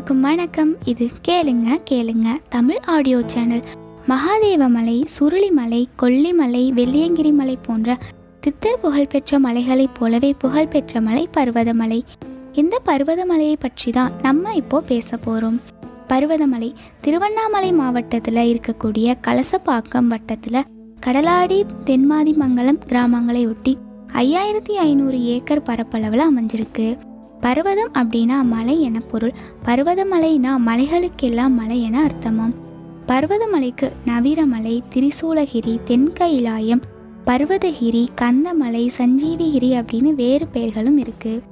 எல்லோருக்கும் வணக்கம். இது கேளுங்க கேளுங்க தமிழ் ஆடியோ சேனல். மகாதேவமலை சுருளிமலை கொல்லிமலை வெள்ளியங்கிரி மலை போன்ற தித்தர் புகழ்பெற்ற மலைகளைப் போலவே புகழ்பெற்ற மலை பர்வதமலை. இந்த பர்வதமலையை பற்றி தான் நம்ம இப்போ பேச போகிறோம் பர்வதமலை திருவண்ணாமலை மாவட்டத்தில் இருக்கக்கூடிய கலசப்பாக்கம் வட்டத்தில் கடலாடி தென்மாதிமங்கலம் கிராமங்களை ஒட்டி ஐயாயிரத்தி ஐநூறு ஏக்கர் பரப்பளவில் அமைஞ்சிருக்கு. பர்வதம் அப்படின்னா மலை என பொருள். பர்வதமலைனா மலைகளுக்கெல்லாம் மலை என அர்த்தமாம். பர்வதமலைக்கு நவீரமலை திரிசூலகிரி தென்கைலாயம் பர்வதகிரி கந்தமலை சஞ்சீவிகிரி அப்படின்னு வேறு பெயர்களும் இருக்கு.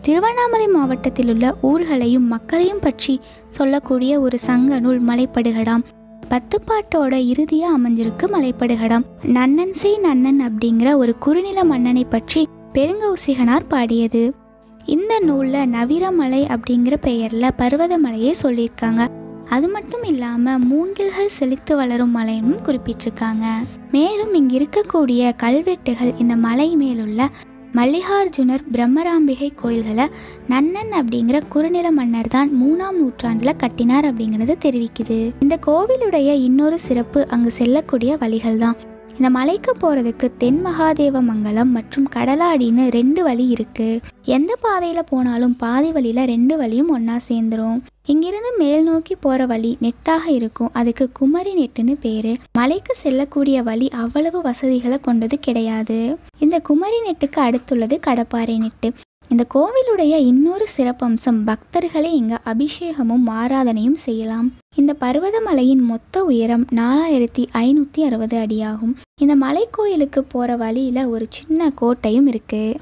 திருவண்ணாமலை மாவட்டத்தில் உள்ள ஊர்களையும் மக்களையும் பற்றி சொல்லக்கூடிய ஒரு சங்க நூல் மலைப்படுகடாம். பத்து பாட்டோட இறுதியாக அமைஞ்சிருக்கு மலைப்படுகடாம். நன்னன் செய் நன்னன் அப்படிங்கிற ஒரு குறுநில மன்னனை பற்றி பெருங்கௌசிகனார் பாடியது. இந்த நூலில் நவிரமலை அப்படிங்கிற பெயரில் பர்வதமலையை சொல்லியிருக்காங்க. அது மட்டும் இல்லாமல் மூங்கில்கள் செழித்து வளரும் மலையும் குறிப்பிட்டிருக்காங்க. மேலும் இங்கு இருக்கக்கூடிய கல்வெட்டுகள் இந்த மலை மேலுள்ள மல்லிகார்ஜுனர் பிரம்மராம்பிகை கோயில்களை நன்னன் அப்படிங்கிற குறுநில மன்னர் தான் மூணாம் நூற்றாண்டில் கட்டினார் அப்படிங்கிறத தெரிவிக்குது. இந்த கோவிலுடைய இன்னொரு சிறப்பு அங்கு செல்லக்கூடிய வழிகள் தான் இந்த மலைக்கு போகிறதுக்கு தென் மகாதேவமங்கலம் மற்றும் கடலாடின்னு ரெண்டு வழி இருக்கு. எந்த பாதையில் போனாலும் பாதி வழியில் ரெண்டு வழியும் ஒன்றா சேர்ந்துரும். இங்கிருந்து மேல் நோக்கி போகிற வழி நெட்டாக இருக்கும். அதுக்கு குமரி நெட்டுன்னு பேர். மலைக்கு செல்லக்கூடிய வழி அவ்வளவு வசதிகளை கொண்டது கிடையாது. இந்த குமரி நெட்டுக்கு அடுத்துள்ளது கடப்பாறை நெட்டு. இந்த கோவிலுடைய இன்னொரு சிறப்பம்சம் பக்தர்களே இங்க அபிஷேகமும் ஆராதனையும் செய்யலாம். இந்த பர்வதமலையின் மொத்த உயரம் நாலாயிரத்தி ஐநூற்றி அறுபது அடியாகும். இந்த மலைக்கோயிலுக்கு போகிற வழியில் ஒரு சின்ன கோட்டையும் இருக்குது